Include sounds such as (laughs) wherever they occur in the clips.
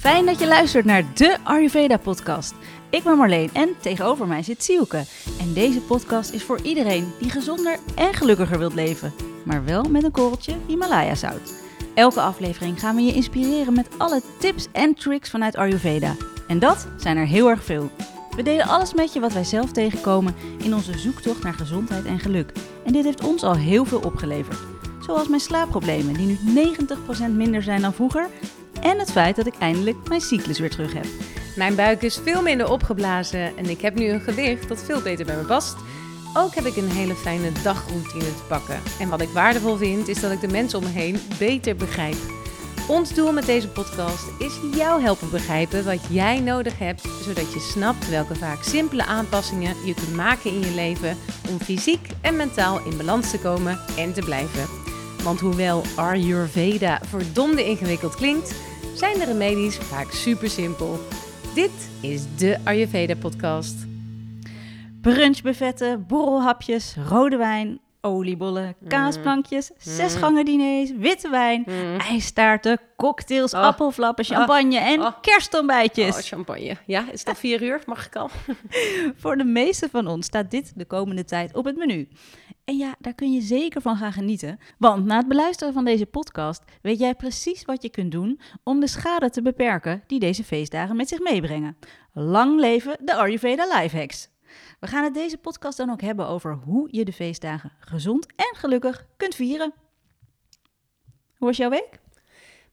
Fijn dat je luistert naar de Ayurveda podcast. Ik ben Marleen en tegenover mij zit Sielke. En deze podcast is voor iedereen die gezonder en gelukkiger wilt leven, maar wel met een korreltje Himalaya zout. Elke aflevering gaan we je inspireren met alle tips en tricks vanuit Ayurveda. En dat zijn er heel erg veel. We delen alles met je wat wij zelf tegenkomen in onze zoektocht naar gezondheid en geluk. En dit heeft ons al heel veel opgeleverd. Zoals mijn slaapproblemen, die nu 90% minder zijn dan vroeger. En het feit dat ik eindelijk mijn cyclus weer terug heb. Mijn buik is veel minder opgeblazen en ik heb nu een gewicht dat veel beter bij me past. Ook heb ik een hele fijne dagroutine te pakken. En wat ik waardevol vind, is dat ik de mensen om me heen beter begrijp. Ons doel met deze podcast is jou helpen begrijpen wat jij nodig hebt, zodat je snapt welke vaak simpele aanpassingen je kunt maken in je leven om fysiek en mentaal in balans te komen en te blijven. Want hoewel Ayurveda verdomde ingewikkeld klinkt, zijn de remedies vaak super simpel. Dit is de Ayurveda podcast. Brunchbuffetten, borrelhapjes, rode wijn, oliebollen, kaasplankjes, zesgangen diners, witte wijn, ijstaarten, cocktails, Oh. appelflappen, champagne en Oh. kerstontbijtjes. Oh, champagne. Ja, is het al vier uur? Mag ik al? (laughs) Voor de meeste van ons staat dit de komende tijd op het menu. En ja, daar kun je zeker van gaan genieten. Want na het beluisteren van deze podcast weet jij precies wat je kunt doen om de schade te beperken die deze feestdagen met zich meebrengen. Lang leven de Ayurveda Lifehacks. We gaan het deze podcast dan ook hebben over hoe je de feestdagen gezond en gelukkig kunt vieren. Hoe was jouw week?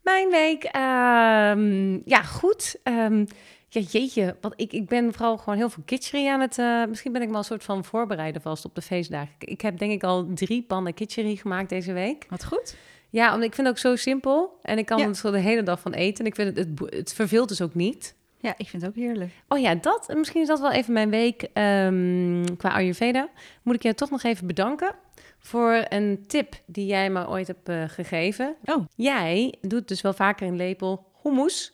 Mijn week, ehm, ja, goed. Ehm, ja, jeetje, want ik, ik ben vooral gewoon heel veel kitchery aan het... eh, misschien ben ik wel een soort van voorbereiden vast op de feestdagen. Ik, ik heb denk ik al drie pannen kitchery gemaakt deze week. Wat goed. Ja, omdat ik vind het ook zo simpel. En ik kan Ja. zo de hele dag van eten. En ik vind het, het, het verveelt dus ook niet. Ja, ik vind het ook heerlijk. Oh ja, dat. Misschien is dat wel even mijn week ehm, qua Ayurveda. Moet ik je toch nog even bedanken voor een tip die jij me ooit hebt eh, gegeven. Oh. Jij doet dus wel vaker een lepel hummus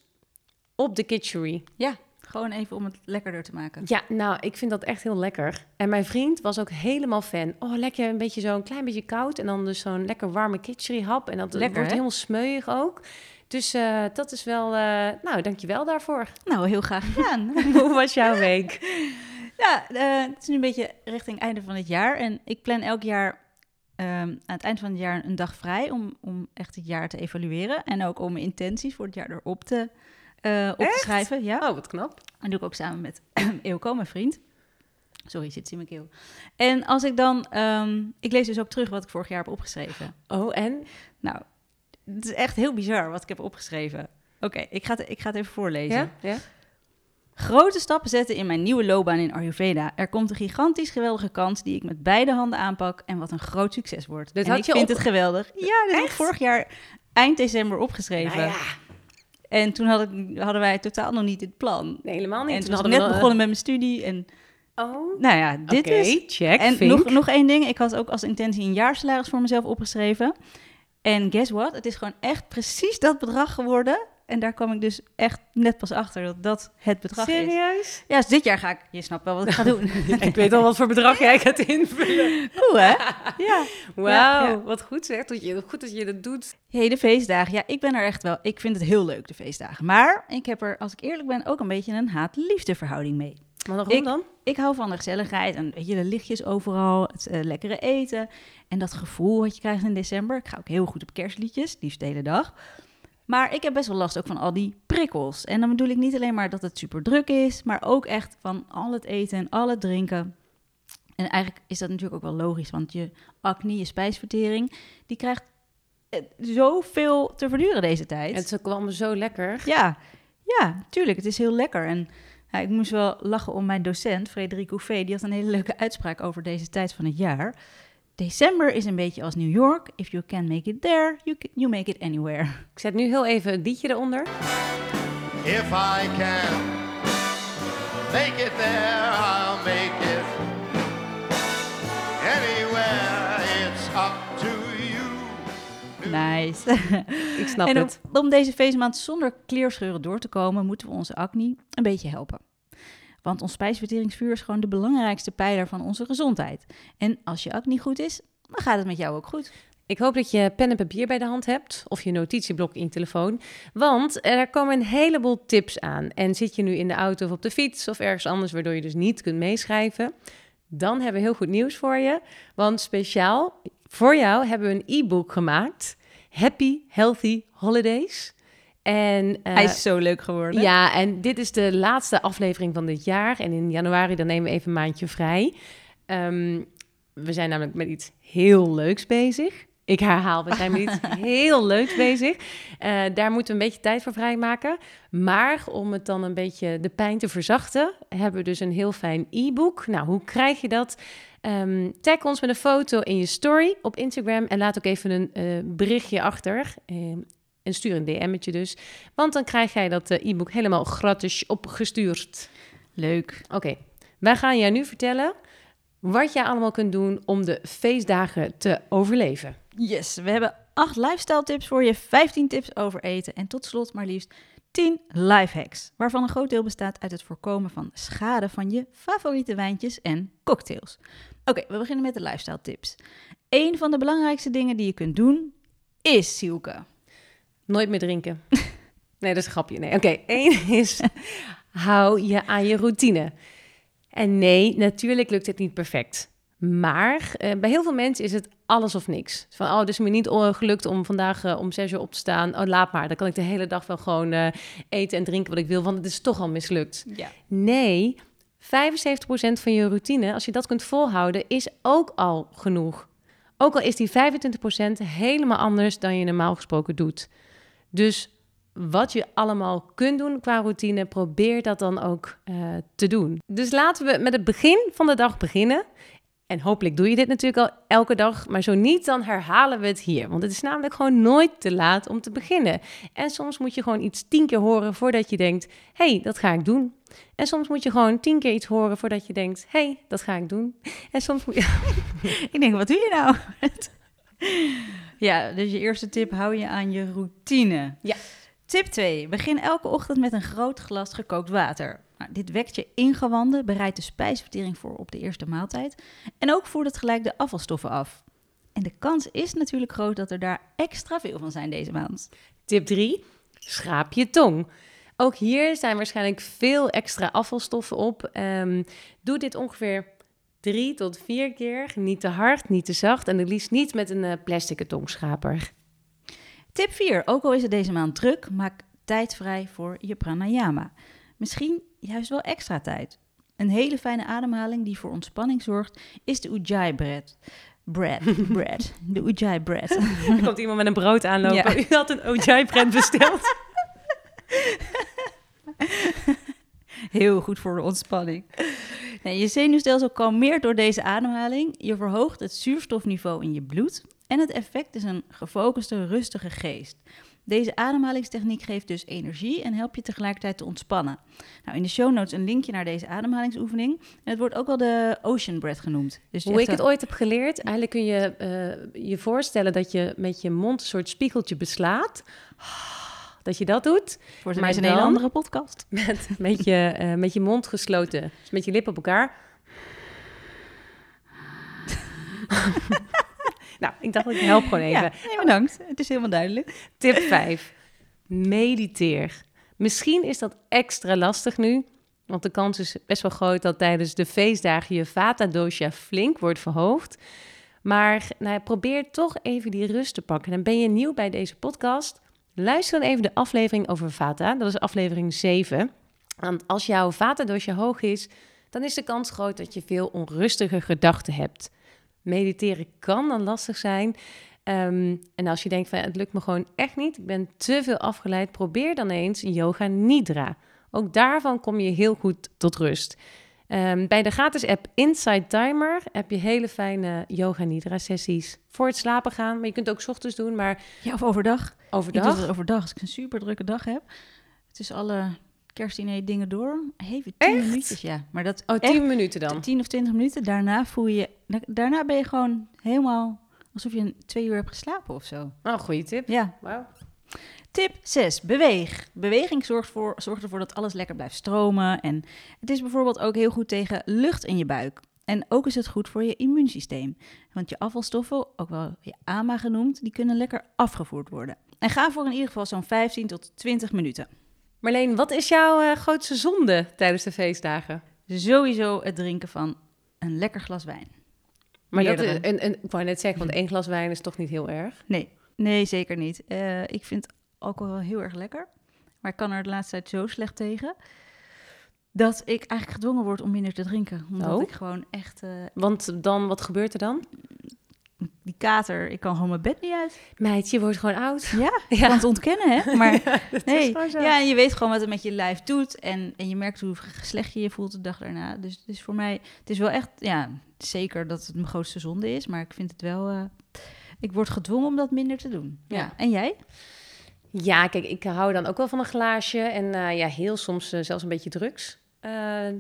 op de kitchery. Ja, gewoon even om het lekkerder te maken. Ja, nou, ik vind dat echt heel lekker. En mijn vriend was ook helemaal fan. Oh, lekker een beetje zo'n klein beetje koud en dan dus zo'n lekker warme kitchery hap. En dat Lekker, wordt hè? helemaal smeuig ook. Dus eh, dat is wel, eh, nou, dankjewel daarvoor. Nou, heel graag gedaan. (laughs) Hoe was jouw week? Ja, eh, het is nu een beetje richting einde van het jaar. En ik plan elk jaar ehm, aan het eind van het jaar een dag vrij om, om echt het jaar te evalueren. En ook om mijn intenties voor het jaar erop te, op te schrijven. Ja, Oh, wat knap. dat doe ik ook samen met (clears throat) Eelco, mijn vriend. Sorry, zit in mijn keel. En als ik dan, ehm, ik lees dus ook terug wat ik vorig jaar heb opgeschreven. Oh, en? Nou, het is echt heel bizar wat ik heb opgeschreven. Oké, ik, ga het- ik ga het even voorlezen. Ja? ja? Grote stappen zetten in mijn nieuwe loopbaan in Ayurveda. Er komt een gigantisch geweldige kans die ik met beide handen aanpak en wat een groot succes wordt. Dit en had ik je vind op- het geweldig. Ja, dit heb ik vorig jaar eind december opgeschreven. Nou ja, En toen had ik, hadden wij totaal nog niet dit plan. nee, helemaal niet. En toen was ik hadden net we begonnen met mijn studie. En Oh, nou ja, dit is... check, En vink. nog, nog één ding. Ik had ook als intentie een jaarsalaris voor mezelf opgeschreven. En guess what? Het is gewoon echt precies dat bedrag geworden. En daar kwam ik dus echt net pas achter dat dat het bedrag is. Serieus? Ja, dus dit jaar ga ik... Je snapt wel wat ik ga doen. (laughs) (laughs) ik weet al wat voor bedrag jij gaat invullen. Cool, hè? Ja. Wauw, ja. wat goed zeg. Dat je, goed dat je dat doet. Hey, de feestdagen. Ja, ik ben er echt wel... Ik vind het heel leuk, de feestdagen. Maar ik heb er, als ik eerlijk ben, ook een beetje een haat-liefde verhouding mee. Maar waarom Ik- dan? Ik hou van de gezelligheid en weet je, de lichtjes overal, het eh, lekkere eten en dat gevoel wat je krijgt in december. Ik ga ook heel goed op kerstliedjes, liefst de hele dag. Maar ik heb best wel last ook van al die prikkels. En dan bedoel ik niet alleen maar dat het super druk is, maar ook echt van al het eten en al het drinken. En eigenlijk is dat natuurlijk ook wel logisch, want je acne, je spijsvertering, die krijgt eh, zoveel te verduren deze tijd. Het kwam zo lekker. Ja, ja, tuurlijk. Het is heel lekker. En ja, ik moest wel lachen om mijn docent, Frederik Hoefé. Die had een hele leuke uitspraak over deze tijd van het jaar. December is een beetje als New York. If you can make it there, you, can, you make it anywhere. Ik zet nu heel even een liedje eronder. If I can make it there, Nice. (laughs) Ik snap en om, het. om deze feestmaand zonder kleerscheuren door te komen, moeten we onze acne een beetje helpen. Want ons spijsverteringsvuur is gewoon de belangrijkste pijler van onze gezondheid. En als je acne goed is, dan gaat het met jou ook goed. Ik hoop dat je pen en papier bij de hand hebt of je notitieblok in je telefoon, want er komen een heleboel tips aan. En zit je nu in de auto of op de fiets of ergens anders waardoor je dus niet kunt meeschrijven, dan hebben we heel goed nieuws voor je. Want speciaal voor jou hebben we een e-book gemaakt. Happy Healthy Holidays. En, eh, Hij is zo leuk geworden. ja, en dit is de laatste aflevering van dit jaar. En in januari dan nemen we even een maandje vrij. Ehm, we zijn namelijk met iets heel leuks bezig. Ik herhaal, we zijn met iets (laughs) heel leuks bezig. Eh, daar moeten we een beetje tijd voor vrijmaken. Maar om het dan een beetje de pijn te verzachten, hebben we dus een heel fijn e-book. Nou, hoe krijg je dat? Ehm, tag ons met een foto in je story op Instagram en laat ook even een eh, berichtje achter. Ehm, en stuur een DM'tje dus. Want dan krijg jij dat eh, e-book helemaal gratis opgestuurd. Leuk. Oké, wij gaan jij nu vertellen wat jij allemaal kunt doen om de feestdagen te overleven. Yes, we hebben acht lifestyle tips voor je, 15 tips over eten en tot slot maar liefst 10 life hacks, waarvan een groot deel bestaat uit het voorkomen van schade van je favoriete wijntjes en cocktails. Oké, we beginnen met de lifestyle tips. Een van de belangrijkste dingen die je kunt doen is Sielke. Nooit meer drinken. (laughs) Nee, dat is een grapje. Nee, oké. Eén is, hou je aan je routine. En nee, natuurlijk lukt het niet perfect. Maar eh, bij heel veel mensen is het alles of niks. Van, oh, het is me niet gelukt om vandaag eh, om zes uur op te staan. Oh, laat maar. Dan kan ik de hele dag wel gewoon eh, eten en drinken wat ik wil, want het is toch al mislukt. Ja. Nee, 75% van je routine, als je dat kunt volhouden, is ook al genoeg. Ook al is die 25% helemaal anders dan je normaal gesproken doet. Dus wat je allemaal kunt doen qua routine, probeer dat dan ook eh, te doen. Dus laten we met het begin van de dag beginnen. En hopelijk doe je dit natuurlijk al elke dag, maar zo niet, dan herhalen we het hier. Want het is namelijk gewoon nooit te laat om te beginnen. En soms moet je gewoon iets tien keer horen voordat je denkt, hé, hey, dat ga ik doen. En soms moet je gewoon tien keer iets horen voordat je denkt, hé, hey, dat ga ik doen. En soms moet je... (laughs) Ik denk, wat doe je nou? (laughs) ja, dus je eerste tip, hou je aan je routine. Ja. Tip 2. Begin elke ochtend met een groot glas gekookt water. Nou, dit wekt je ingewanden, bereidt de spijsvertering voor op de eerste maaltijd en ook voert het gelijk de afvalstoffen af. En de kans is natuurlijk groot dat er daar extra veel van zijn deze maand. Tip 3, schraap je tong. Ook hier zijn waarschijnlijk veel extra afvalstoffen op. Ehm, doe dit ongeveer drie tot vier keer. Niet te hard, niet te zacht en het liefst niet met een uh, plastic tongschraper. Tip 4. Ook al is het deze maand druk, maak tijd vrij voor je pranayama. Misschien juist wel extra tijd. Een hele fijne ademhaling die voor ontspanning zorgt, is de Ujjayi bread. Bread, (laughs) bread. De Ujjayi bread. Er komt iemand met een brood aanlopen. Ja. (laughs) U had een Ujjayi bread besteld. (laughs) Heel goed voor de ontspanning. Nee, je zenuwstelsel kalmeert door deze ademhaling. Je verhoogt het zuurstofniveau in je bloed. En het effect is een gefocuste, rustige geest. Deze ademhalingstechniek geeft dus energie en helpt je tegelijkertijd te ontspannen. Nou, in de show notes een linkje naar deze ademhalingsoefening. En het wordt ook wel de ocean breath genoemd. Dus Hoe ik het ooit heb geleerd, eigenlijk kun je eh, je voorstellen dat je met je mond een soort spiegeltje beslaat. (sighs) Dat je dat doet. Wordt maar maar een hele andere podcast. (laughs) Met, met, je, eh, met je mond gesloten. Dus met je lippen op elkaar. (laughs) nou, ik dacht ik help gewoon even. Ja, nee, bedankt. Het is helemaal duidelijk. Tip 5. Mediteer. Misschien is dat extra lastig nu. Want de kans is best wel groot dat tijdens de feestdagen je vata dosha flink wordt verhoogd. Maar nou, probeer toch even die rust te pakken. En ben je nieuw bij deze podcast? Luister dan even de aflevering over vata. Dat is aflevering 7. Want als jouw vata dosha hoog is, dan is de kans groot dat je veel onrustige gedachten hebt. Mediteren kan dan lastig zijn. Ehm, en als je denkt van ja, het lukt me gewoon echt niet, ik ben te veel afgeleid, probeer dan eens yoga nidra. Ook daarvan kom je heel goed tot rust. Ehm, bij de gratis app Inside Timer heb je hele fijne yoga nidra sessies voor het slapen gaan. Maar je kunt het ook 's ochtends doen, maar Ja, of overdag. Ik doe overdag. het overdag als ik een super drukke dag heb. Tussen alle kerstdiner dingen door. Even tien Echt? minuutjes, ja. Maar dat Oh, 10 minuten dan. 10 of 20 minuten. Daarna voel je... da- Daarna ben je gewoon helemaal... Alsof je een twee uur hebt geslapen of zo. Oh, goede tip. Ja. Wauw. Tip 6. Beweeg. Beweging zorgt, voor, zorgt ervoor dat alles lekker blijft stromen. En het is bijvoorbeeld ook heel goed tegen lucht in je buik. En ook is het goed voor je immuunsysteem. Want je afvalstoffen, ook wel je AMA genoemd, die kunnen lekker afgevoerd worden. En ga voor in ieder geval zo'n 15 tot 20 minuten. Marleen, wat is jouw eh, grootste zonde tijdens de feestdagen? Sowieso het drinken van een lekker glas wijn. Maar dat, een, een, ik wou net zeggen, want één glas wijn is toch niet heel erg? Nee, nee zeker niet. Eh, ik vind alcohol heel erg lekker. Maar ik kan er de laatste tijd zo slecht tegen... dat ik eigenlijk gedwongen word om minder te drinken. Omdat Oh. ik gewoon echt... eh, Want dan, wat gebeurt er dan? Die kater, ik kan gewoon mijn bed niet uit. Meid, je wordt gewoon oud. Ja, (laughs) ik kan het ontkennen, hè. (laughs) Maar (laughs) nee, ja, en je weet gewoon wat het met je lijf doet. En, en je merkt hoe slecht je je voelt de dag daarna. Dus, dus voor mij, het is wel echt, ja, zeker dat het mijn grootste zonde is. Maar ik vind het wel, eh, ik word gedwongen om dat minder te doen. Ja. Ja. En jij? Ja, kijk, ik hou dan ook wel van een glaasje. En eh, ja, heel soms eh, zelfs een beetje drugs. Eh,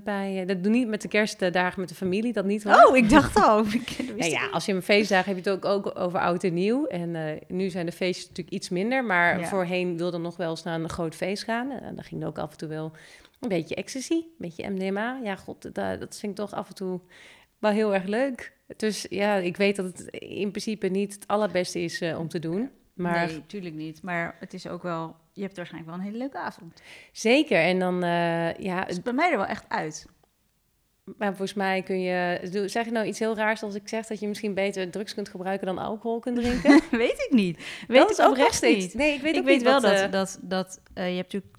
bij, eh, dat doe niet met de kerstdagen met de familie, dat niet hoor. Oh, ik dacht al. (laughs) Ik- dat Ja, ja, als je een feestdagen heb je het ook, ook over oud en nieuw. En eh, nu zijn de feestjes natuurlijk iets minder. Maar Ja. voorheen wilde nog wel eens naar een groot feest gaan. En dan ging er ook af en toe wel een beetje ecstasy, een beetje MDMA. Ja, god, dat, dat vind ik toch af en toe wel heel erg leuk. Dus ja, ik weet dat het in principe niet het allerbeste is om te doen. Maar Nee, tuurlijk niet. Maar het is ook wel, je hebt waarschijnlijk wel een hele leuke avond. zeker. En dan, eh, ja, Het is bij mij er wel echt uit. maar volgens mij kun je... Zeg je nou iets heel raars als ik zeg dat je misschien beter drugs kunt gebruiken dan alcohol kunt drinken? (laughs) weet ik niet. Weet Dat ik is ook oprecht niet. Nee, ik weet ik ook weet niet wel wat, dat, eh, dat, dat eh, je hebt natuurlijk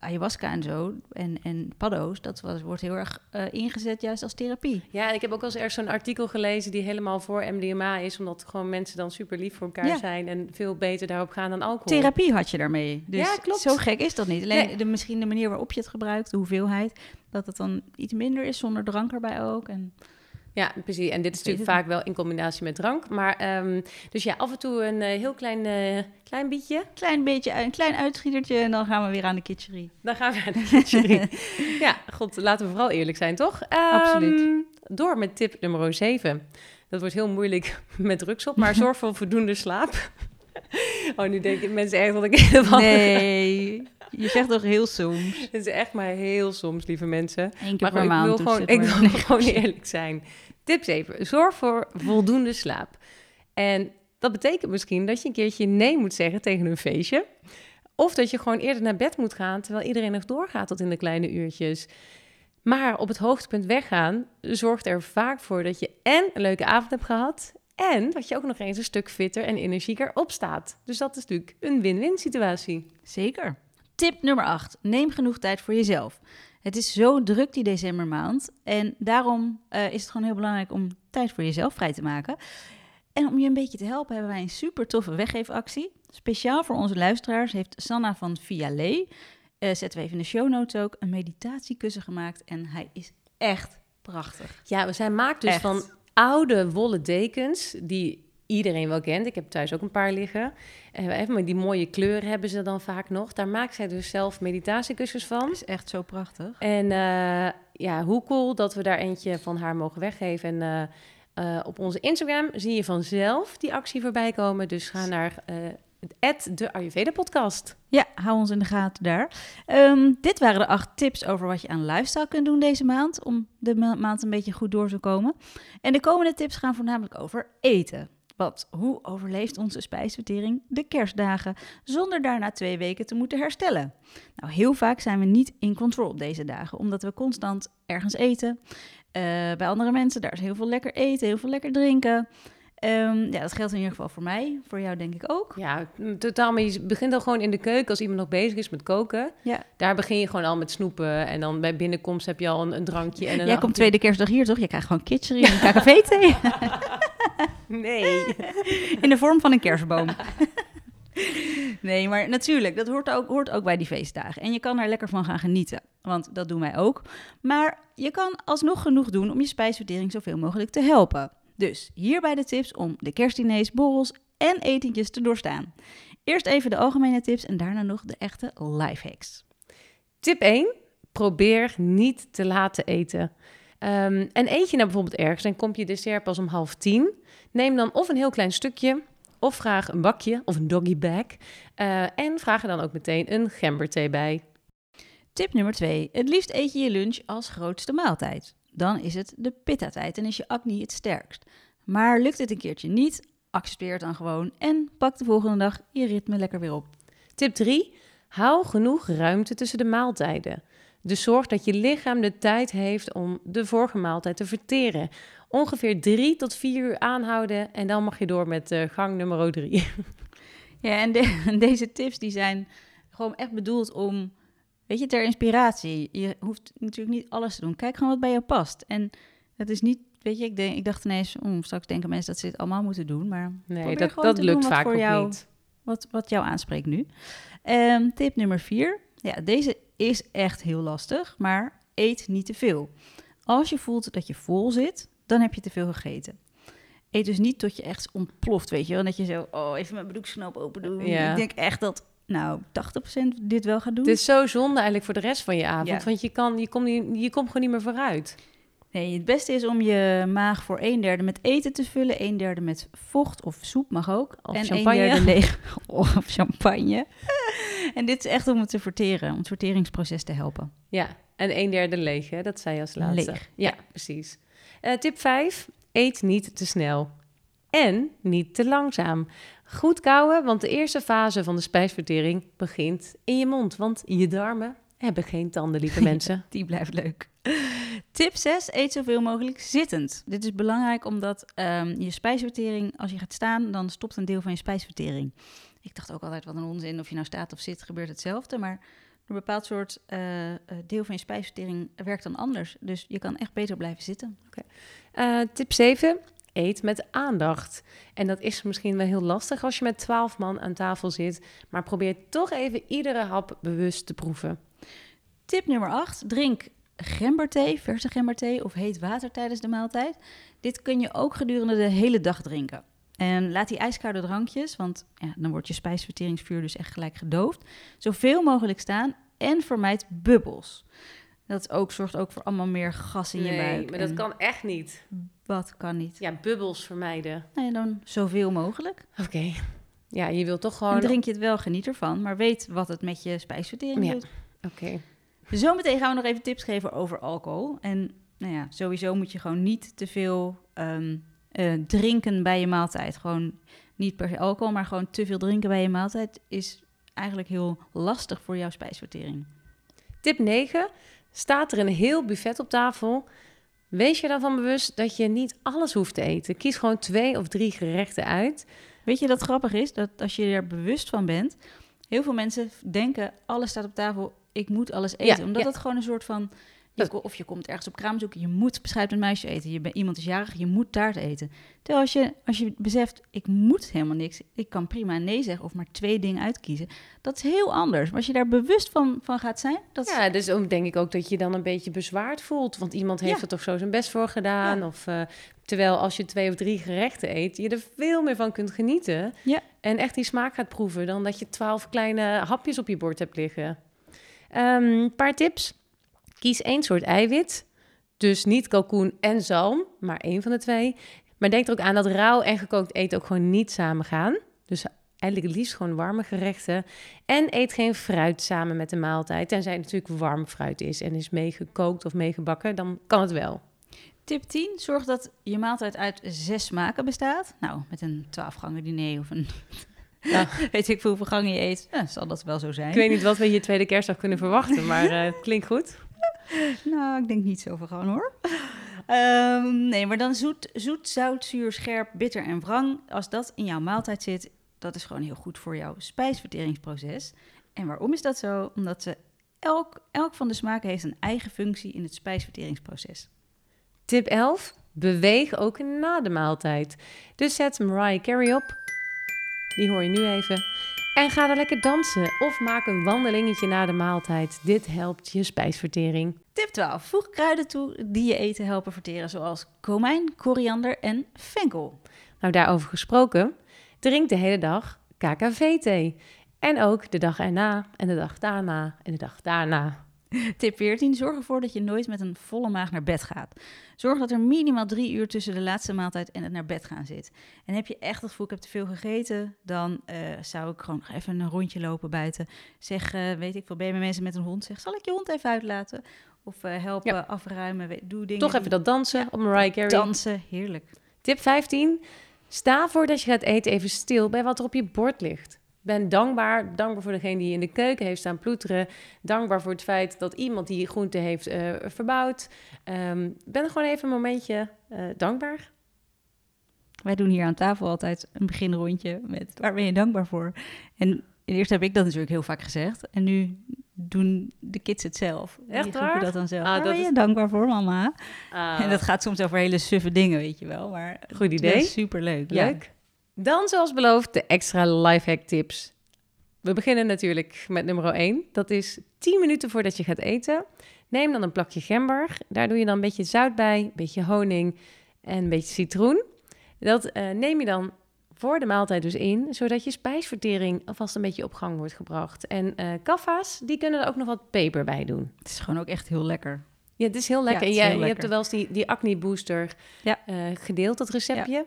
ayahuasca en zo en, en paddo's, dat was, wordt heel erg eh, ingezet juist als therapie. Ja, en ik heb ook wel eens ergens zo'n artikel gelezen die helemaal voor MDMA is, omdat gewoon mensen dan super lief voor elkaar Ja. zijn en veel beter daarop gaan dan alcohol. Therapie had je daarmee. Dus Ja, klopt. zo gek is dat niet. Alleen Nee. de, misschien de manier waarop je het gebruikt, de hoeveelheid, dat het dan iets minder is zonder drank erbij ook. En Ja, precies. En dit is natuurlijk vaak wel in combinatie met drank. Maar ehm, dus ja, af en toe een eh, heel klein, eh, klein bietje. klein beetje, een klein uitschietertje en dan gaan we weer aan de kitcherie. Dan gaan we naar de kitcherie. (laughs) ja, god, laten we vooral eerlijk zijn, toch? Ehm, Absoluut. Door met tip nummer 7. Dat wordt heel moeilijk (laughs) met drugs op, maar (laughs) zorg voor voldoende slaap. oh, nu denken mensen echt dat ik helemaal... Nee, je zegt toch heel soms. (laughs) Het is echt maar heel soms, lieve mensen. Eén keer Maar per ik maand. wil gewoon, ik maar. wil gewoon eerlijk zijn. Tip 7. Zorg voor voldoende slaap. En dat betekent misschien dat je een keertje nee moet zeggen tegen een feestje. Of dat je gewoon eerder naar bed moet gaan, terwijl iedereen nog doorgaat tot in de kleine uurtjes. Maar op het hoogtepunt weggaan zorgt er vaak voor dat je en een leuke avond hebt gehad... en dat je ook nog eens een stuk fitter en energieker opstaat. Dus dat is natuurlijk een win-win situatie. Zeker. Tip nummer 8. Neem genoeg tijd voor jezelf. Het is zo druk die decembermaand. En daarom eh, is het gewoon heel belangrijk om tijd voor jezelf vrij te maken. En om je een beetje te helpen hebben wij een super toffe weggeefactie. Speciaal voor onze luisteraars heeft Sanna van Vialee, eh zetten we even in de show notes ook, een meditatiekussen gemaakt. En hij is echt prachtig. Ja, zij maakt dus Echt. van oude wollen dekens die iedereen wel kent. Ik heb thuis ook een paar liggen. En even maar die mooie kleuren hebben ze dan vaak nog. Daar maakt zij dus zelf meditatiekussens van. Dat is echt zo prachtig. En eh, ja, hoe cool dat we daar eentje van haar mogen weggeven. En eh, eh, op onze Instagram zie je vanzelf die actie voorbij komen. Dus ga naar eh de Ayurveda podcast. Ja, hou ons in de gaten daar. Ehm, dit waren de acht tips over wat je aan lifestyle kunt doen deze maand. Om de ma- maand een beetje goed door te komen. En de komende tips gaan voornamelijk over eten. Want hoe overleeft onze spijsvertering de kerstdagen zonder daarna twee weken te moeten herstellen? Nou, heel vaak zijn we niet in control op deze dagen, omdat we constant ergens eten. Eh, bij andere mensen, daar is heel veel lekker eten, heel veel lekker drinken. Ehm, ja, dat geldt in ieder geval voor mij, voor jou denk ik ook. Ja, totaal. Maar je begint al gewoon in de keuken als iemand nog bezig is met koken. Ja. Daar begin je gewoon al met snoepen. En dan bij binnenkomst heb je al een, een drankje. En een Jij komt tweede kerstdag hier, toch? Je krijgt gewoon kitcherie en een KKV-thee (laughs) Nee. (laughs) in de vorm van een kerstboom. (laughs) Nee, maar natuurlijk, dat hoort ook, hoort ook bij die feestdagen. En je kan er lekker van gaan genieten, want dat doen wij ook. Maar je kan alsnog genoeg doen om je spijsvertering zoveel mogelijk te helpen. Dus hierbij de tips om de kerstdiners, borrels en etentjes te doorstaan. Eerst even de algemene tips en daarna nog de echte lifehacks. Tip 1. Probeer niet te laat te eten. Ehm, en eet je nou bijvoorbeeld ergens en komt je dessert pas om half tien. Neem dan of een heel klein stukje, of vraag een bakje of een doggy bag. Eh, en vraag er dan ook meteen een gemberthee bij. Tip nummer 2. Het liefst eet je je lunch als grootste maaltijd. dan is het de pitta-tijd en is je acne het sterkst. Maar lukt het een keertje niet, accepteer het dan gewoon en pak de volgende dag je ritme lekker weer op. Tip 3. Hou genoeg ruimte tussen de maaltijden. Dus zorg dat je lichaam de tijd heeft om de vorige maaltijd te verteren. Ongeveer 3 tot 4 uur aanhouden en dan mag je door met uh, gang nummer 3. (laughs) Ja, en, de- en (laughs) deze tips die zijn gewoon echt bedoeld om, weet je, ter inspiratie. Je hoeft natuurlijk niet alles te doen. Kijk gewoon wat bij jou past. En het is niet, weet je, ik, denk, ik dacht ineens, oh, straks denken mensen dat ze dit allemaal moeten doen. Maar Nee, dat, dat lukt vaak voor ook jou- niet. wat, wat jou aanspreekt nu. Ehm, tip nummer vier. Ja, deze is echt heel lastig, maar eet niet te veel. Als je voelt dat je vol zit, dan heb je te veel gegeten. Eet dus niet tot je echt ontploft, weet je wel. Dat je zo, oh, even mijn broeksknoop open doen. Ja. Ik denk echt dat, nou, 80% dit wel gaat doen. Het is zo zonde eigenlijk voor de rest van je avond. Ja. Want je, kan, je, komt je komt gewoon niet meer vooruit. Nee, het beste is om je maag voor een derde met eten te vullen. Een derde met vocht of soep mag ook. Of en champagne. een derde (laughs) leeg. (laughs) Of champagne. en dit is echt om het te verteren, om het verteringsproces te helpen. Ja, en een derde leeg, hè? dat zei je als laatste. Leeg, Ja, precies. Eh, tip 5. Eet niet te snel. En niet te langzaam. Goed kauwen, want de eerste fase van de spijsvertering begint in je mond. Want je darmen hebben geen tanden, lieve (laughs) mensen. Die blijft leuk. Tip 6. Eet zoveel mogelijk zittend. Dit is belangrijk omdat ehm, je spijsvertering, als je gaat staan, dan stopt een deel van je spijsvertering. Ik dacht ook altijd wat een onzin, of je nou staat of zit, gebeurt hetzelfde. Maar een bepaald soort eh, eh, deel van je spijsvertering werkt dan anders. Dus je kan echt beter blijven zitten. Eh, tip 7. Eet met aandacht. En dat is misschien wel heel lastig als je met 12 man aan tafel zit. Maar probeer toch even iedere hap bewust te proeven. Tip nummer 8. Drink gemberthee, verse gemberthee of heet water tijdens de maaltijd. Dit kun je ook gedurende de hele dag drinken. En laat die ijskoude drankjes, want ja, dan wordt je spijsverteringsvuur dus echt gelijk gedoofd, zoveel mogelijk staan en vermijd bubbels. Dat ook, zorgt ook voor allemaal meer gas in je buik. maar dat kan echt niet. Wat kan niet? Ja, bubbels vermijden. Ja, dan zoveel mogelijk. Oké. Ja, je wilt toch En gewoon... drink je het wel, geniet ervan, maar weet wat het met je spijsvertering Ja. doet. Oké. Zometeen gaan we nog even tips geven over alcohol. En nou ja, sowieso moet je gewoon niet te veel ehm, eh, drinken bij je maaltijd. Gewoon niet per se alcohol, maar gewoon te veel drinken bij je maaltijd is eigenlijk heel lastig voor jouw spijsvertering. Tip 9. Staat er een heel buffet op tafel? Wees je daarvan bewust dat je niet alles hoeft te eten. Kies gewoon twee of drie gerechten uit. Weet je dat grappig is? Dat als je er bewust van bent, heel veel mensen denken alles staat op tafel, ik moet alles eten. Ja, Omdat ja. dat gewoon een soort van, je, of je komt ergens op kraamzoek, je moet beschuit met muisje eten. Je bent, iemand is jarig, je moet taart eten. Terwijl als je, als je beseft, ik moet helemaal niks, ik kan prima nee zeggen of maar twee dingen uitkiezen. Dat is heel anders. Maar als je daar bewust van, van gaat zijn, dat is- Ja, dus ook denk ik ook dat je dan een beetje bezwaard voelt. Want iemand heeft Ja. er toch zo zijn best voor gedaan. Ja. Of, eh, terwijl als je twee of drie gerechten eet, je er veel meer van kunt genieten. Ja. En echt die smaak gaat proeven dan dat je twaalf kleine hapjes op je bord hebt liggen. Ehm, Een paar tips. Kies één soort eiwit. Dus niet kalkoen en zalm, maar één van de twee. Maar denk er ook aan dat rauw en gekookt eten ook gewoon niet samen gaan. Dus eigenlijk liefst gewoon warme gerechten. En eet geen fruit samen met de maaltijd. Tenzij het natuurlijk warm fruit is en is meegekookt of meegebakken, dan kan het wel. Tip 10, zorg dat je maaltijd uit zes smaken bestaat. Nou, met een twaalfgangen diner of een... Ja. (laughs) Weet ik veel hoeveel gangen je eet, ja, zal dat wel zo zijn. Ik weet niet wat we hier tweede kerstdag kunnen verwachten, maar eh, het klinkt goed. (laughs) Nou, ik denk niet zoveel gewoon hoor. Ehm, nee, maar dan zoet, zoet, zout, zuur, scherp, bitter en wrang. Als dat in jouw maaltijd zit, dat is gewoon heel goed voor jouw spijsverteringsproces. En waarom is dat zo? Omdat ze elk, elk van de smaken heeft een eigen functie in het spijsverteringsproces. Tip 11. Beweeg ook na de maaltijd. Dus zet Mariah Carey op. Die hoor je nu even. En ga dan lekker dansen of maak een wandelingetje na de maaltijd. Dit helpt je spijsvertering. Tip 12. Voeg kruiden toe die je eten helpen verteren, zoals komijn, koriander en fenkel. Nou, daarover gesproken. Drink de hele dag KKV-thee. En ook de dag erna en de dag daarna en de dag daarna. (laughs) Tip 14. Zorg ervoor dat je nooit met een volle maag naar bed gaat. Zorg dat er minimaal drie uur tussen de laatste maaltijd en het naar bed gaan zit. En heb je echt het gevoel, ik heb te veel gegeten, dan eh, zou ik gewoon nog even een rondje lopen buiten. Zeg, eh, weet ik veel, ben je met mensen met een hond? Zeg, zal ik je hond even uitlaten? Of eh, helpen, Ja. afruimen. Doe dingen. Toch die- even dat dansen op Mariah Carey. dansen. Heerlijk. Tip 15. Sta voordat je gaat eten even stil bij wat er op je bord ligt. Ben dankbaar. Dankbaar voor degene die in de keuken heeft staan ploeteren. Dankbaar voor het feit dat iemand die groente heeft eh, verbouwd. Ehm, ben gewoon even een momentje eh, dankbaar. Wij doen hier aan tafel altijd een beginrondje met waar ben je dankbaar voor? En eerst heb ik dat natuurlijk heel vaak gezegd. En nu doen de kids het zelf. Echt Die groepen waar? dat dan zelf. Ah, waar dat ben je is- dankbaar voor, mama? Ah, En dat gaat soms over hele suffe dingen, weet je wel. Maar Goed idee. superleuk. Ja. Dan, zoals beloofd, de extra lifehack tips. We beginnen natuurlijk met nummer 1. Dat is 10 minuten voordat je gaat eten. Neem dan een plakje gember. Daar doe je dan een beetje zout bij, een beetje honing en een beetje citroen. Dat eh, neem je dan voor de maaltijd dus in, zodat je spijsvertering alvast een beetje op gang wordt gebracht. En eh kaffa's, die kunnen er ook nog wat peper bij doen. Het is gewoon ook echt heel lekker. Ja, het is heel lekker. is heel je hebt er wel eens die, die acne booster Ja. eh, gedeeld, dat receptje.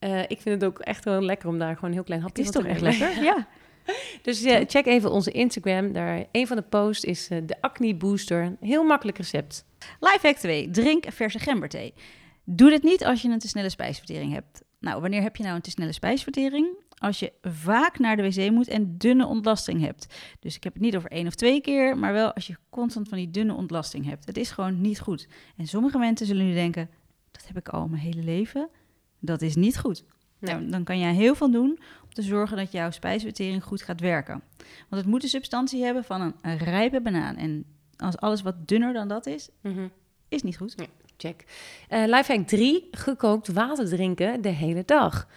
Eh, ik vind het ook echt wel lekker om daar gewoon een heel klein Het hapje is van toch te echt lekker? (laughs) Ja. (laughs) Dus ja, check even onze Instagram. Daar, een van de posts is eh, de acne booster. Heel makkelijk recept. Lifehack 2. Drink verse gemberthee. Doe dit niet als je een te snelle spijsvertering hebt. Nou, wanneer heb je nou een te snelle spijsvertering? Als je vaak naar de wc moet en dunne ontlasting hebt. Dus ik heb het niet over één of twee keer, maar wel als je constant van die dunne ontlasting hebt. Het is gewoon niet goed. En sommige mensen zullen nu denken, dat heb ik al mijn hele leven. Dat is niet goed. Nee. Nou, dan kan jij heel veel doen om te zorgen dat jouw spijsvertering goed gaat werken. Want het moet de substantie hebben van een, een rijpe banaan. En als alles wat dunner dan dat is, is niet goed. Check. Eh lifehack 3. Gekookt water drinken de hele dag.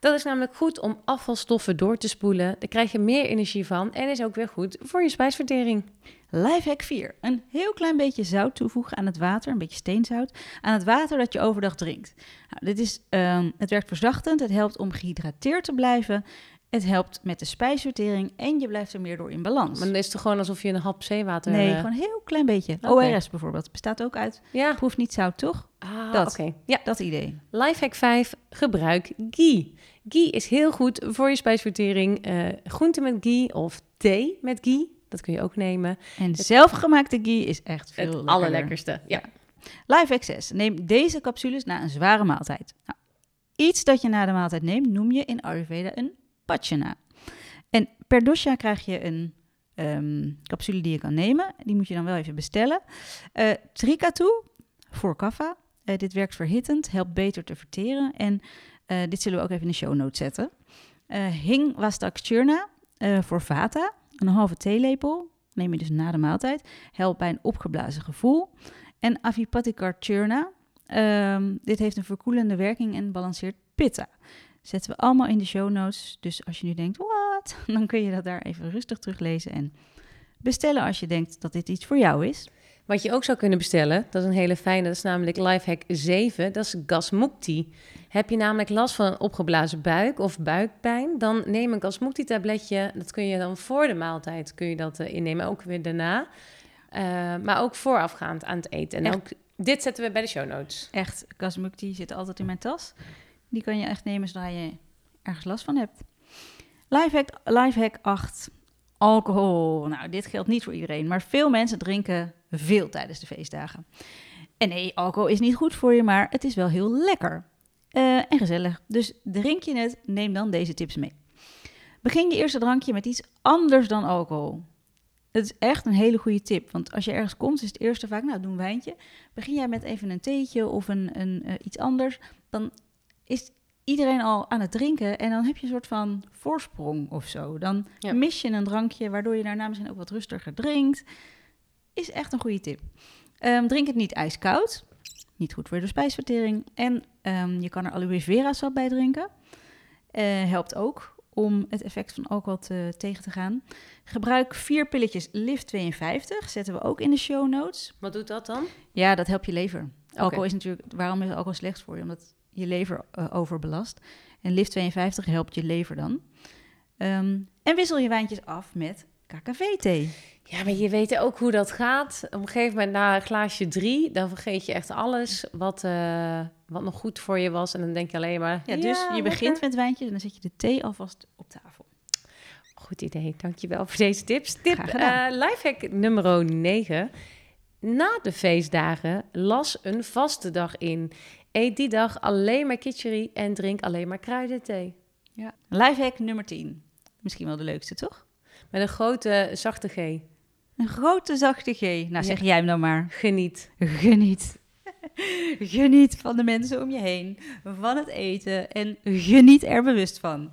Dat is namelijk goed om afvalstoffen door te spoelen. Daar krijg je meer energie van en is ook weer goed voor je spijsvertering. Lifehack 4. Een heel klein beetje zout toevoegen aan het water, een beetje steenzout, aan het water dat je overdag drinkt. Nou, dit is, ehm, het werkt verzachtend, het helpt om gehydrateerd te blijven, het helpt met de spijsvertering en je blijft er meer door in balans. Maar dan is het gewoon alsof je een hap zeewater... nee, eh, gewoon een heel klein beetje. ORS bijvoorbeeld, bestaat ook uit, Ja. proeft niet zout toch? Ah, Dat. Oké. Ja. Dat idee. Lifehack 5. Gebruik ghee. Ghee is heel goed voor je spijsvertering. Eh groente met ghee of thee met ghee. Dat kun je ook nemen. En zelfgemaakte ghee is echt veel het lekkerder. allerlekkerste. Ja. Life Access. Neem deze capsules na een zware maaltijd. Nou, iets dat je na de maaltijd neemt, noem je in Ayurveda een pachana. En per dosha krijg je een ehm, capsule die je kan nemen. Die moet je dan wel even bestellen. Eh Trikatu voor kaffa. Eh, dit werkt verhittend, helpt beter te verteren. En eh, dit zullen we ook even in de show notes zetten. Eh Hing Wastak Churna eh, voor vata. Een halve theelepel. Neem je dus na de maaltijd. Helpt bij een opgeblazen gevoel. En Avipatikar Churna. Ehm, dit heeft een verkoelende werking en balanceert pitta. Zetten we allemaal in de show notes. Dus als je nu denkt, wat? (laughs) Dan kun je dat daar even rustig teruglezen en bestellen als je denkt dat dit iets voor jou is. Wat je ook zou kunnen bestellen, dat is een hele fijne, dat is namelijk lifehack 7, dat is gasmukti. Heb je namelijk last van een opgeblazen buik of buikpijn, dan neem een gasmukti tabletje. Dat kun je dan voor de maaltijd kun je dat eh, innemen, ook weer daarna. Eh, maar ook voorafgaand aan het eten. En Echt? ook, dit zetten we bij de show notes. Echt, Kasmukti zit altijd in mijn tas. Die kan je echt nemen zodra je ergens last van hebt. Lifehack, lifehack 8. Alcohol. Nou, dit geldt niet voor iedereen, maar veel mensen drinken veel tijdens de feestdagen. En nee, alcohol is niet goed voor je, maar het is wel heel lekker. Eh, en gezellig. Dus drink je het, neem dan deze tips mee. Begin je eerste drankje met iets anders dan alcohol. Het is echt een hele goede tip, want als je ergens komt, is het eerste vaak, nou, doe een wijntje. Begin jij met even een theetje of een, een, eh, iets anders, dan is iedereen al aan het drinken en dan heb je een soort van voorsprong of zo. Dan Ja. mis je een drankje, waardoor je daarna misschien ook wat rustiger drinkt. Is echt een goede tip. Ehm, drink het niet ijskoud. Niet goed voor de spijsvertering. En ehm, je kan er aloe vera sap bij drinken. Eh, helpt ook om het effect van alcohol te, tegen te gaan. Gebruik vier pilletjes Lift 52. Zetten we ook in de show notes. Wat doet dat dan? Ja, dat helpt je lever. Alcohol is natuurlijk... Waarom is alcohol slecht voor je? Omdat je lever eh, overbelast. En Lift 52 helpt je lever dan. Ehm, en wissel je wijntjes af met KKV-thee. Ja, maar je weet ook hoe dat gaat. Op een gegeven moment na een glaasje drie, dan vergeet je echt alles wat, eh, wat nog goed voor je was. En dan denk je alleen maar... Ja, dus je begint lekker. met wijntjes en dan zet je de thee alvast op tafel. Goed idee, dankjewel voor deze tips. Tip eh lifehack nummer 9. na de feestdagen las een vaste dag in. Eet die dag alleen maar kitchery en drink alleen maar kruidenthee. Ja. Lifehack nummer 10. Misschien wel de leukste, toch? Met een grote zachte G. Een grote zachte G. Nou, Ja. zeg jij hem dan maar. Geniet. Geniet. (laughs) Geniet van de mensen om je heen, van het eten en geniet er bewust van.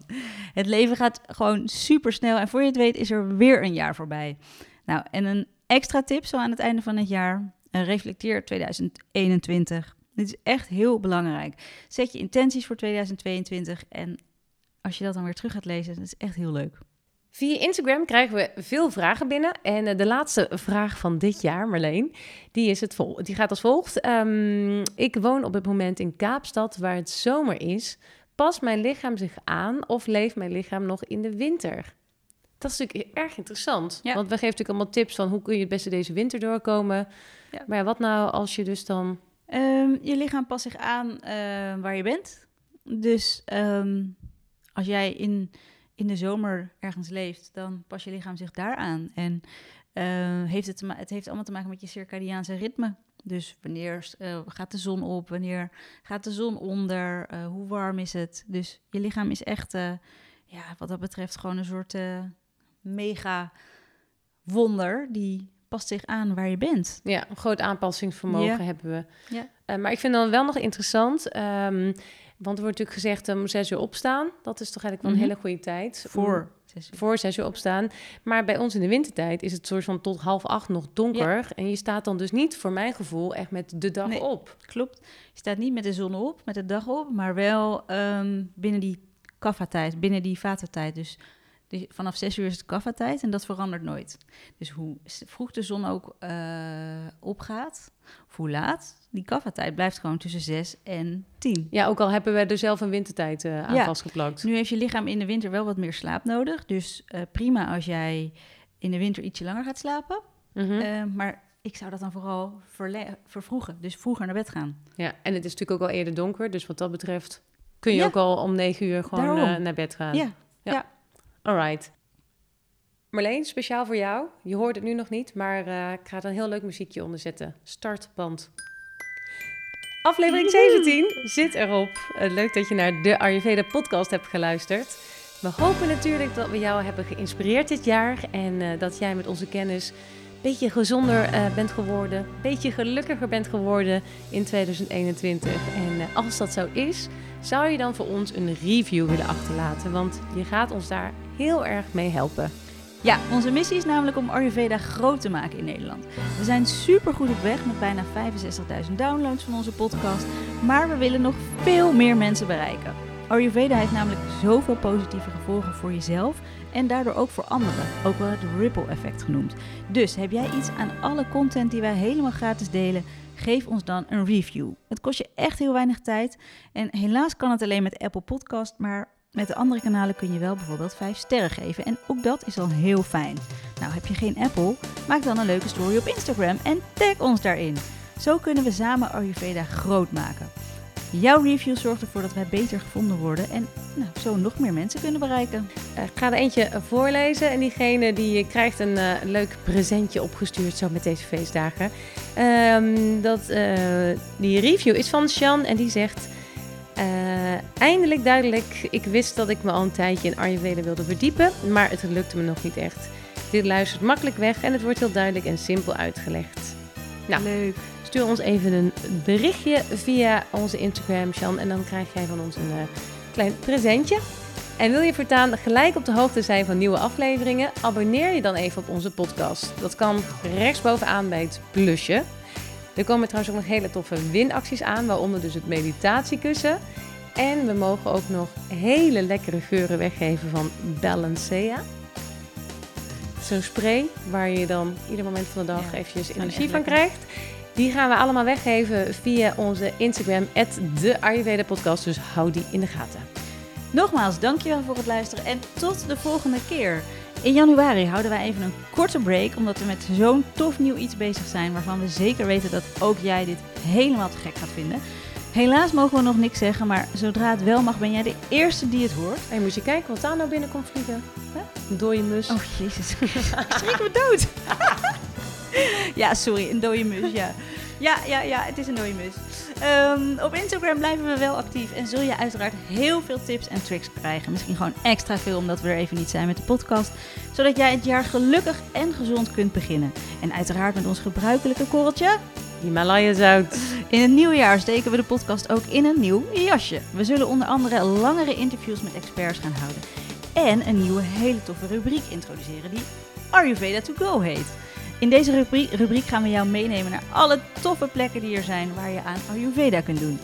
Het leven gaat gewoon super snel en voor je het weet is er weer een jaar voorbij. Nou, en een extra tip zo aan het einde van het jaar. reflecteer 2021. Dit is echt heel belangrijk. Zet je intenties voor 2022 en als je dat dan weer terug gaat lezen, dat is echt heel leuk. Via Instagram krijgen we veel vragen binnen. En eh, de laatste vraag van dit jaar, Marleen, die, is het vol die gaat als volgt. Ehm, ik woon op het moment in Kaapstad, waar het zomer is. Past mijn lichaam zich aan of leeft mijn lichaam nog in de winter? Dat is natuurlijk erg interessant. Ja. Want we geven natuurlijk allemaal tips van hoe kun je het beste deze winter doorkomen. Ja. Maar ja, wat nou als je dus dan... Ehm, je lichaam past zich aan eh, waar je bent. Dus ehm, als jij in, in de zomer ergens leeft, dan past je lichaam zich daar aan. En eh, heeft het, het heeft allemaal te maken met je circadiaanse ritme. Dus wanneer eh, gaat de zon op? Wanneer gaat de zon onder? Eh, hoe warm is het? Dus je lichaam is echt, ja, wat dat betreft, gewoon een soort mega wonder. Die past zich aan waar je bent. Ja, een groot aanpassingsvermogen Ja. hebben we. Ja. Maar ik vind dan wel nog interessant... ehm, want er wordt natuurlijk gezegd om zes uur opstaan. Dat is toch eigenlijk wel een Mhm. hele goede tijd. Voor zes uur. voor zes uur opstaan. Maar bij ons in de wintertijd is het soort van tot half acht nog donker. En je staat dan dus niet, voor mijn gevoel, echt met de dag Nee. op. Klopt. Je staat niet met de zon op, met de dag op, maar wel ehm, binnen die kaffa-tijd, binnen die vatertijd. Dus die- vanaf zes uur is het kaffa-tijd en dat verandert nooit. Dus hoe vroeg de zon ook eh, opgaat, of hoe laat, die kaffa-tijd blijft gewoon tussen zes en tien. Ja, ook al hebben we er zelf een wintertijd eh, aan Ja. vastgeplakt. Nu heeft je lichaam in de winter wel wat meer slaap nodig. Dus eh, prima als jij in de winter ietsje langer gaat slapen. Mhm. Maar ik zou dat dan vooral vervroegen. Dus vroeger naar bed gaan. ja, en het is natuurlijk ook al eerder donker. Dus wat dat betreft kun je Ja. ook al om negen uur gewoon naar bed gaan. Ja, Alright. Marleen, speciaal voor jou. Je hoort het nu nog niet, maar eh, ik ga er een heel leuk muziekje onder zetten. Startband. Aflevering 17 zit erop. Eh, leuk dat je naar de Ayurveda podcast hebt geluisterd. We hopen natuurlijk dat we jou hebben geïnspireerd dit jaar en eh, dat jij met onze kennis een beetje gezonder bent geworden, een beetje gelukkiger bent geworden in 2021. En als dat zo is, zou je dan voor ons een review willen achterlaten? Want je gaat ons daar heel erg mee helpen. Ja, onze missie is namelijk om Ayurveda groot te maken in Nederland. We zijn super goed op weg met bijna 65.000 downloads van onze podcast, maar we willen nog veel meer mensen bereiken. Ayurveda heeft namelijk zoveel positieve gevolgen voor jezelf en daardoor ook voor anderen, ook wel het ripple effect genoemd. Dus heb jij iets aan alle content die wij helemaal gratis delen, geef ons dan een review. Het kost je echt heel weinig tijd en helaas kan het alleen met Apple Podcast, maar met de andere kanalen kun je wel bijvoorbeeld 5 sterren geven. En ook dat is al heel fijn. Nou, heb je geen Apple? Maak dan een leuke story op Instagram en tag ons daarin. Zo kunnen we samen Ayurveda groot maken. Jouw review zorgt ervoor dat wij beter gevonden worden en nou, zo nog meer mensen kunnen bereiken. Eh, ik ga er eentje voorlezen en diegene die krijgt een eh, leuk presentje opgestuurd zo met deze feestdagen. Ehm, dat, eh, die review is van Sjan en die zegt... eindelijk duidelijk, ik wist dat ik me al een tijdje in Ayurveda wilde verdiepen, maar het lukte me nog niet echt. Dit luistert makkelijk weg en het wordt heel duidelijk en simpel uitgelegd. Nou, Leuk. Stuur ons even een berichtje via onze Instagram, Sjan. En dan krijg jij van ons een eh, klein presentje. En wil je voortaan gelijk op de hoogte zijn van nieuwe afleveringen? Abonneer je dan even op onze podcast. Dat kan rechtsbovenaan bij het plusje. Er komen trouwens ook nog hele toffe winacties aan, waaronder dus het meditatiekussen. En we mogen ook nog hele lekkere geuren weggeven van Balancea. Zo'n spray waar je dan ieder moment van de dag eventjes energie van krijgt. Die gaan we allemaal weggeven via onze Instagram, de Ayurveda podcast. Dus hou die in de gaten. Nogmaals, dankjewel voor het luisteren en tot de volgende keer. In januari houden wij even een korte break, omdat we met zo'n tof nieuw iets bezig zijn waarvan we zeker weten dat ook jij dit helemaal te gek gaat vinden. Helaas mogen we nog niks zeggen, maar zodra het wel mag, ben jij de eerste die het hoort. Hey, moet je kijken wat daar nou binnenkomt vliegen? Een dode mus. Oh jezus, (laughs) ik schrik me dood. (laughs) Ja, sorry, een dode mus, ja. Ja, ja, ja, het is een dode mus. Ehm, op Instagram blijven we wel actief en zul je uiteraard heel veel tips en tricks krijgen. Misschien gewoon extra veel omdat we er even niet zijn met de podcast. Zodat jij het jaar gelukkig en gezond kunt beginnen. En uiteraard met ons gebruikelijke korreltje. Himalaya zout. In het nieuwe jaar steken we de podcast ook in een nieuw jasje. We zullen onder andere langere interviews met experts gaan houden. En een nieuwe hele toffe rubriek introduceren die Ayurveda to go heet. In deze rubriek, rubriek gaan we jou meenemen naar alle toffe plekken die er zijn waar je aan Ayurveda kunt doen.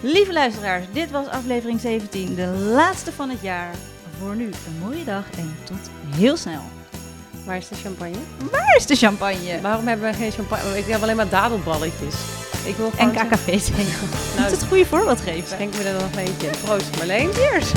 Lieve luisteraars, dit was aflevering 17, de laatste van het jaar. Voor nu een mooie dag en tot heel snel. Waar is de champagne? Waar is de champagne? Waarom hebben we geen champagne? Ik heb alleen maar dadelballetjes. Ik wil En. KKV zeggen. Nou, het goede voorbeeld geven. Schenk me er nog eentje. Proost Marleen. Cheers!